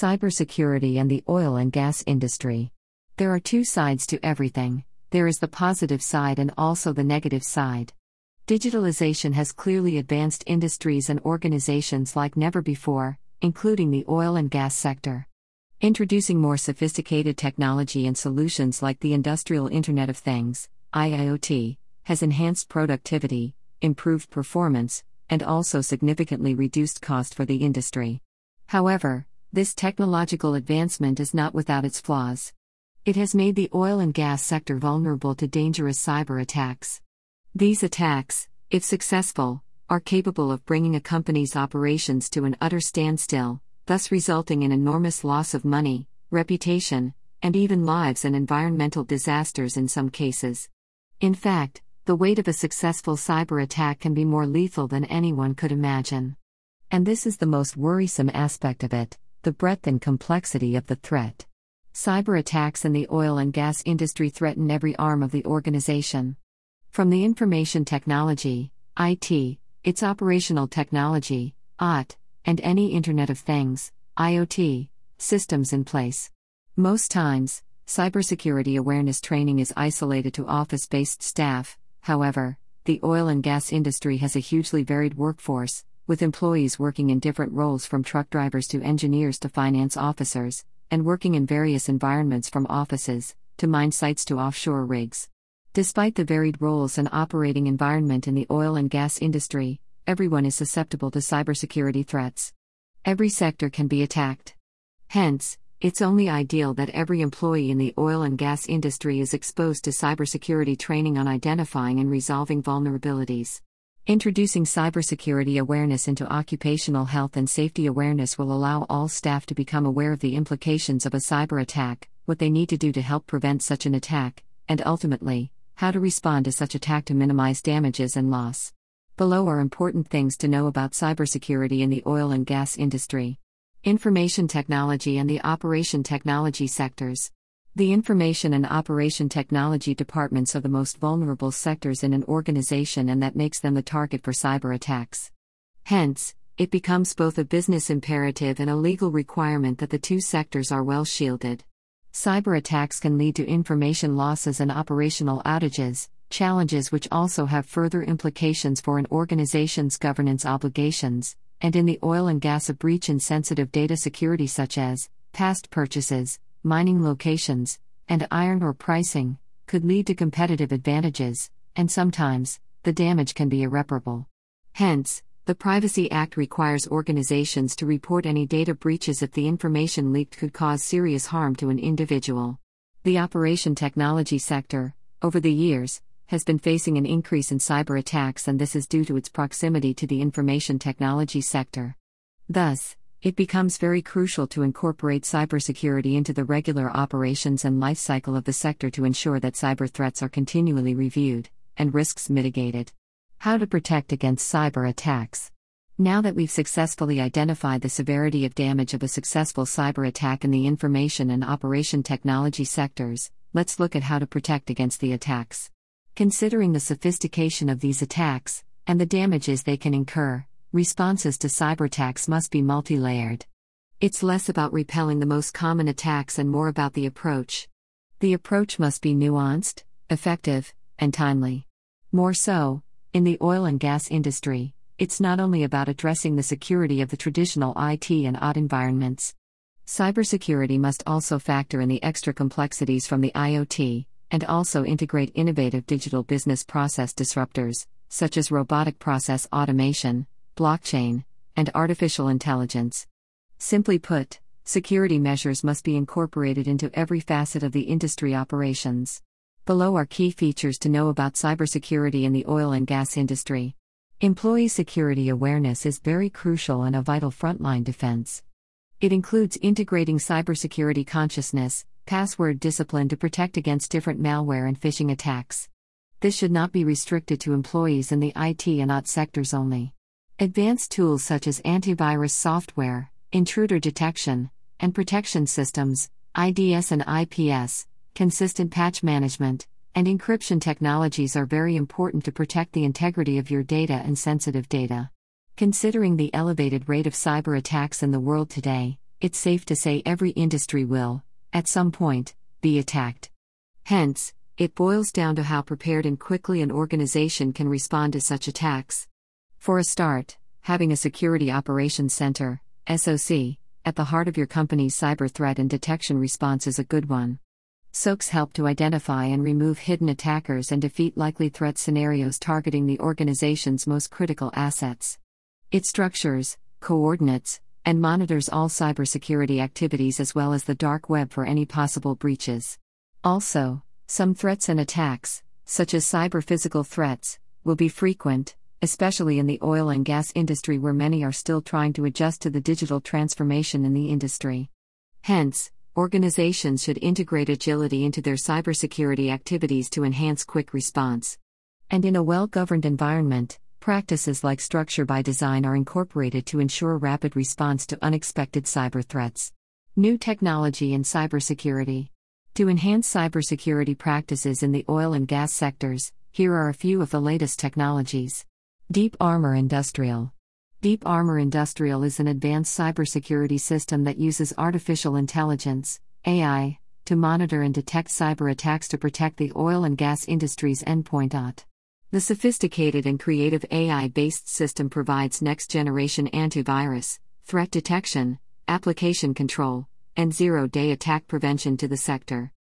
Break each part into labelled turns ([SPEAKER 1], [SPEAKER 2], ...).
[SPEAKER 1] Cybersecurity and the oil and gas industry. There are two sides to everything there is the positive side and also the negative side. Digitalization has clearly advanced industries and organizations like never before, including the oil and gas sector. Introducing more sophisticated technology and solutions like the Industrial Internet of Things, IIoT, has enhanced productivity, improved performance, and also significantly reduced cost for the industry. However, this technological advancement is not without its flaws. It has made the oil and gas sector vulnerable to dangerous cyber attacks. These attacks, if successful, are capable of bringing a company's operations to an utter standstill, thus resulting in enormous loss of money, reputation, and even lives and environmental disasters in some cases. In fact, the weight of a successful cyber attack can be more lethal than anyone could imagine. And this is the most worrisome aspect of it the breadth and complexity of the threat. Cyber attacks in the oil and gas industry threaten every arm of the organization. From the information technology, IT, its operational technology, OT, and any Internet of Things, IoT, systems in place. Most times, cybersecurity awareness training is isolated to office based staff, however, the oil and gas industry has a hugely varied workforce, with employees working in different roles from truck drivers to engineers to finance officers, and working in various environments from offices, to mine sites to offshore rigs. Despite the varied roles and operating environment in the oil and gas industry, everyone is susceptible to cybersecurity threats. Every sector can be attacked. Hence, it's only ideal that every employee in the oil and gas industry is exposed to cybersecurity training on identifying and resolving vulnerabilities. Introducing cybersecurity awareness into occupational health and safety awareness will allow all staff to become aware of the implications of a cyber attack, what they need to do to help prevent such an attack, and ultimately, how to respond to such attack to minimize damages and loss. Below are important things to know about cybersecurity in the oil and gas industry. Information technology and the operation technology sectors. The information and operation technology departments are the most vulnerable sectors in an organization and that makes them the target for cyber attacks. Hence, it becomes both a business imperative and a legal requirement that the two sectors are well shielded. Cyber attacks can lead to information losses and operational outages, challenges which also have further implications for an organization's governance obligations, and in the oil and gas a breach in sensitive data security such as past purchases, mining locations, and iron ore pricing, could lead to competitive advantages, and sometimes, the damage can be irreparable. Hence, the Privacy Act requires organizations to report any data breaches if the information leaked could cause serious harm to an individual. The operation technology sector, over the years, has been facing an increase in cyber attacks, and this is due to its proximity to the information technology sector. Thus, it becomes very crucial to incorporate cybersecurity into the regular operations and life cycle of the sector to ensure that cyber threats are continually reviewed and risks mitigated. How to protect against cyber attacks. Now that we've successfully identified the severity of damage of a successful cyber attack in the information and operation technology sectors, let's look at how to protect against the attacks. Considering the sophistication of these attacks, and the damages they can incur, responses to cyberattacks must be multi layered. It's less about repelling the most common attacks and more about the approach. The approach must be nuanced, effective, and timely. More so, in the oil and gas industry, it's not only about addressing the security of the traditional IT and OT environments. Cybersecurity must also factor in the extra complexities from the IoT, and also integrate innovative digital business process disruptors, such as robotic process automation, blockchain, and artificial intelligence. Simply put, security measures must be incorporated into every facet of the industry operations. Below are key features to know about cybersecurity in the oil and gas industry. Employee security awareness is very crucial and a vital frontline defense. It includes integrating cybersecurity consciousness, password discipline to protect against different malware and phishing attacks. This should not be restricted to employees in the IT and OT sectors only. Advanced tools such as antivirus software, intruder detection, and protection systems, IDS and IPS, consistent patch management, and encryption technologies are very important to protect the integrity of your data and sensitive data. Considering the elevated rate of cyber attacks in the world today, it's safe to say every industry will, at some point, be attacked. Hence, it boils down to how prepared and quickly an organization can respond to such attacks. For a start, having a Security Operations Center, SOC, at the heart of your company's cyber threat and detection response is a good one. SOCs help to identify and remove hidden attackers and defeat likely threat scenarios targeting the organization's most critical assets. It structures, coordinates, and monitors all cybersecurity activities as well as the dark web for any possible breaches. Also, some threats and attacks, such as cyber physical threats, will be frequent, especially in the oil and gas industry where many are still trying to adjust to the digital transformation in the industry. Hence, organizations should integrate agility into their cybersecurity activities to enhance quick response. And in a well governed environment, practices like structure by design are incorporated to ensure rapid response to unexpected cyber threats. New technology in cybersecurity. To enhance cybersecurity practices in the oil and gas sectors, here are a few of the latest technologies. Deep Armor Industrial Deep Armor Industrial is an advanced cybersecurity system that uses artificial intelligence, AI, to monitor and detect cyber attacks to protect the oil and gas industry's endpoint. The sophisticated and creative AI based system provides next generation antivirus, threat detection, application control, and zero day attack prevention to the sector.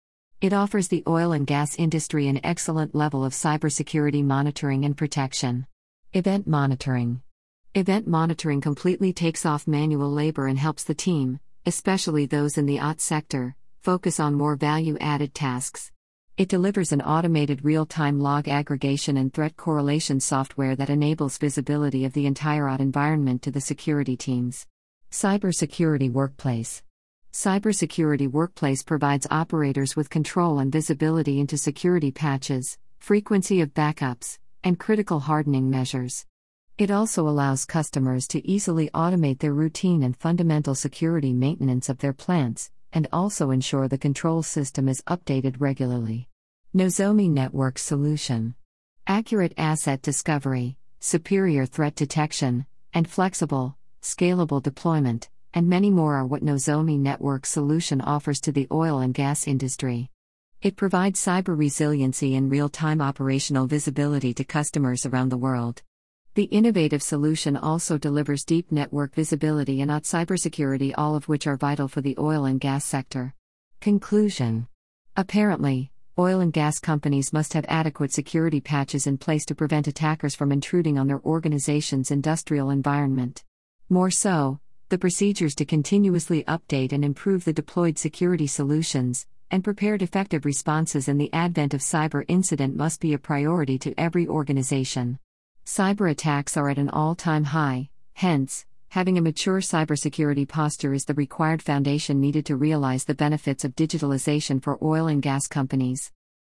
[SPEAKER 1] It offers the oil and gas industry an excellent level of cybersecurity monitoring and protection. Event monitoring. Event monitoring completely takes off manual labor and helps the team, especially those in the OT sector, focus on more value added tasks. It delivers an automated real time log aggregation and threat correlation software that enables visibility of the entire OT environment to the security teams. Cybersecurity Workplace Cybersecurity Workplace provides operators with control and visibility into security patches, frequency of backups, and critical hardening measures. It also allows customers to easily automate their routine and fundamental security maintenance of their plants, and also ensure the control system is updated regularly. Nozomi Network Solution Accurate asset discovery, superior threat detection, and flexible, scalable deployment, and many more are what Nozomi Network Solution offers to the oil and gas industry. It provides cyber resiliency and real time operational visibility to customers around the world. The innovative solution also delivers deep network visibility and OT cybersecurity, all of which are vital for the oil and gas sector. Conclusion Apparently, oil and gas companies must have adequate security patches in place to prevent attackers from intruding on their organization's industrial environment. More so, the procedures to continuously update and improve the deployed security solutions, and prepared effective responses in the advent of cyber incident must be a priority to every organization. Cyber attacks are at an all time high, hence, having a mature cybersecurity posture is the required foundation needed to realize the benefits of digitalization for oil and gas companies.